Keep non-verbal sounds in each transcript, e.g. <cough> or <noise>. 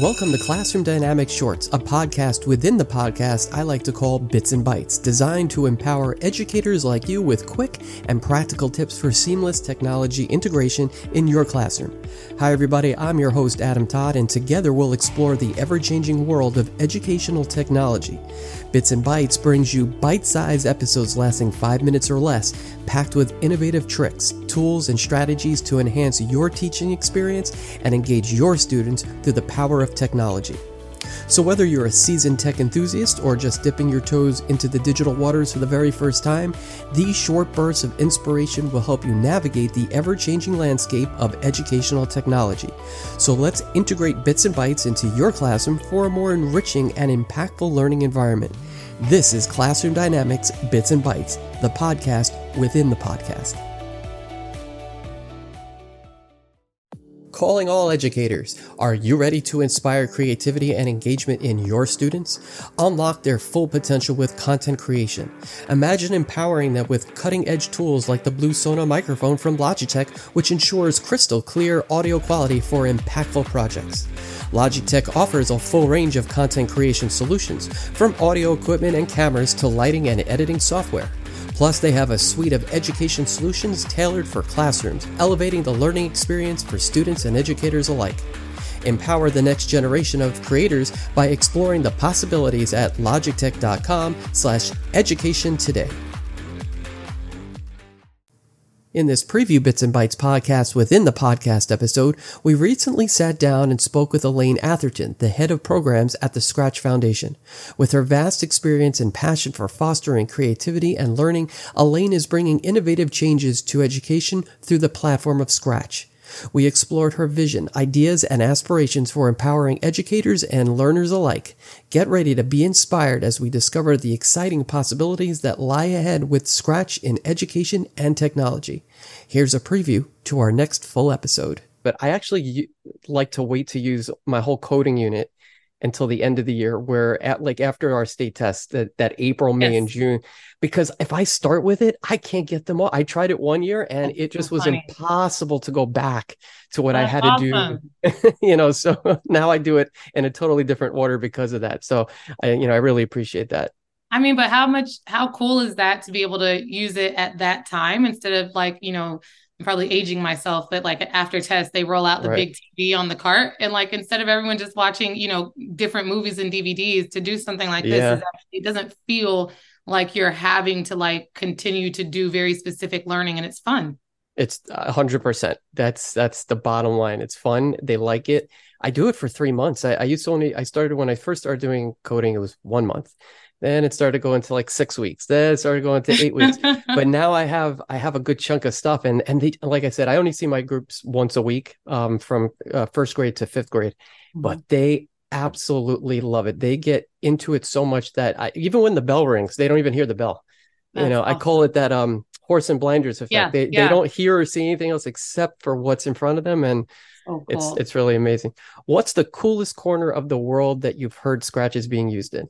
Welcome to Classroom Dynamics Shorts, a podcast within the podcast I like to call Bits and Bytes, designed to empower educators like you with quick and practical tips for seamless technology integration in your classroom. Hi, everybody, I'm your host, Adam Todd, and together we'll explore the ever changing world of educational technology. Bits and Bytes brings you bite sized episodes lasting five minutes or less, packed with innovative tricks, tools, and strategies to enhance your teaching experience and engage your students through the power of technology. So, whether you're a seasoned tech enthusiast or just dipping your toes into the digital waters for the very first time, these short bursts of inspiration will help you navigate the ever changing landscape of educational technology. So, let's integrate bits and bytes into your classroom for a more enriching and impactful learning environment. This is Classroom Dynamics Bits and Bytes, the podcast within the podcast. Calling all educators. Are you ready to inspire creativity and engagement in your students? Unlock their full potential with content creation. Imagine empowering them with cutting edge tools like the Blue Sona microphone from Logitech, which ensures crystal clear audio quality for impactful projects. Logitech offers a full range of content creation solutions, from audio equipment and cameras to lighting and editing software. Plus, they have a suite of education solutions tailored for classrooms, elevating the learning experience for students and educators alike. Empower the next generation of creators by exploring the possibilities at logitech.com/education today. In this preview Bits and Bytes podcast within the podcast episode, we recently sat down and spoke with Elaine Atherton, the head of programs at the Scratch Foundation. With her vast experience and passion for fostering creativity and learning, Elaine is bringing innovative changes to education through the platform of Scratch. We explored her vision, ideas, and aspirations for empowering educators and learners alike. Get ready to be inspired as we discover the exciting possibilities that lie ahead with Scratch in education and technology. Here's a preview to our next full episode. But I actually like to wait to use my whole coding unit until the end of the year where at like after our state test that, that april may yes. and june because if i start with it i can't get them all i tried it one year and That's it just so was funny. impossible to go back to what That's i had awesome. to do <laughs> you know so <laughs> now i do it in a totally different order because of that so i you know i really appreciate that I mean, but how much, how cool is that to be able to use it at that time instead of like, you know, I'm probably aging myself, but like after test, they roll out the right. big TV on the cart. And like instead of everyone just watching, you know, different movies and DVDs to do something like this, yeah. actually, it doesn't feel like you're having to like continue to do very specific learning and it's fun. It's a hundred percent. That's that's the bottom line. It's fun. They like it. I do it for three months. I, I used to only I started when I first started doing coding, it was one month. Then it started going to like six weeks. Then it started going to eight weeks. but <laughs> now I have I have a good chunk of stuff, and and they, like I said, I only see my groups once a week, um, from uh, first grade to fifth grade, mm-hmm. but they absolutely love it. They get into it so much that I, even when the bell rings, they don't even hear the bell. That's you know, awesome. I call it that um horse and blinders effect. Yeah, they yeah. they don't hear or see anything else except for what's in front of them, and cool. it's it's really amazing. What's the coolest corner of the world that you've heard scratches being used in?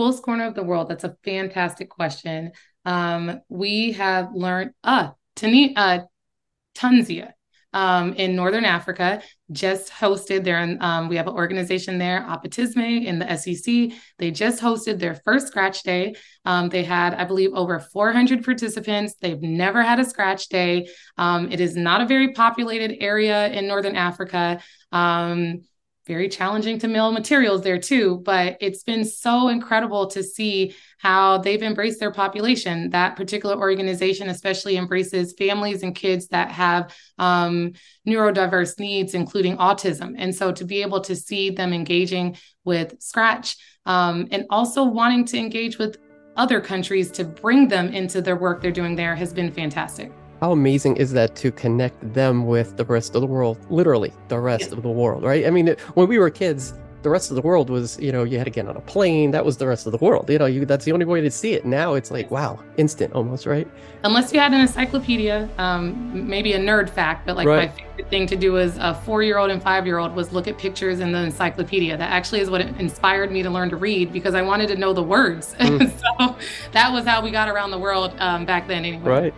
Coolest corner of the world? That's a fantastic question. Um, we have learned, uh, Tani, uh, Tunisia um, in Northern Africa just hosted their, um, we have an organization there, Apatisme in the SEC. They just hosted their first Scratch Day. Um, they had, I believe, over 400 participants. They've never had a Scratch Day. Um, it is not a very populated area in Northern Africa. Um, very challenging to mail materials there too. But it's been so incredible to see how they've embraced their population. That particular organization, especially, embraces families and kids that have um, neurodiverse needs, including autism. And so to be able to see them engaging with Scratch um, and also wanting to engage with other countries to bring them into their work they're doing there has been fantastic how amazing is that to connect them with the rest of the world literally the rest yeah. of the world right? I mean when we were kids the rest of the world was you know you had to get on a plane that was the rest of the world you know you that's the only way to see it. Now it's like wow instant almost right? Unless you had an encyclopedia um, maybe a nerd fact but like right. my favorite thing to do as a four year old and five year old was look at pictures in the encyclopedia. That actually is what inspired me to learn to read because i wanted to know the words. <laughs> Mm. so that was how we got around the world um, back then anyway. Right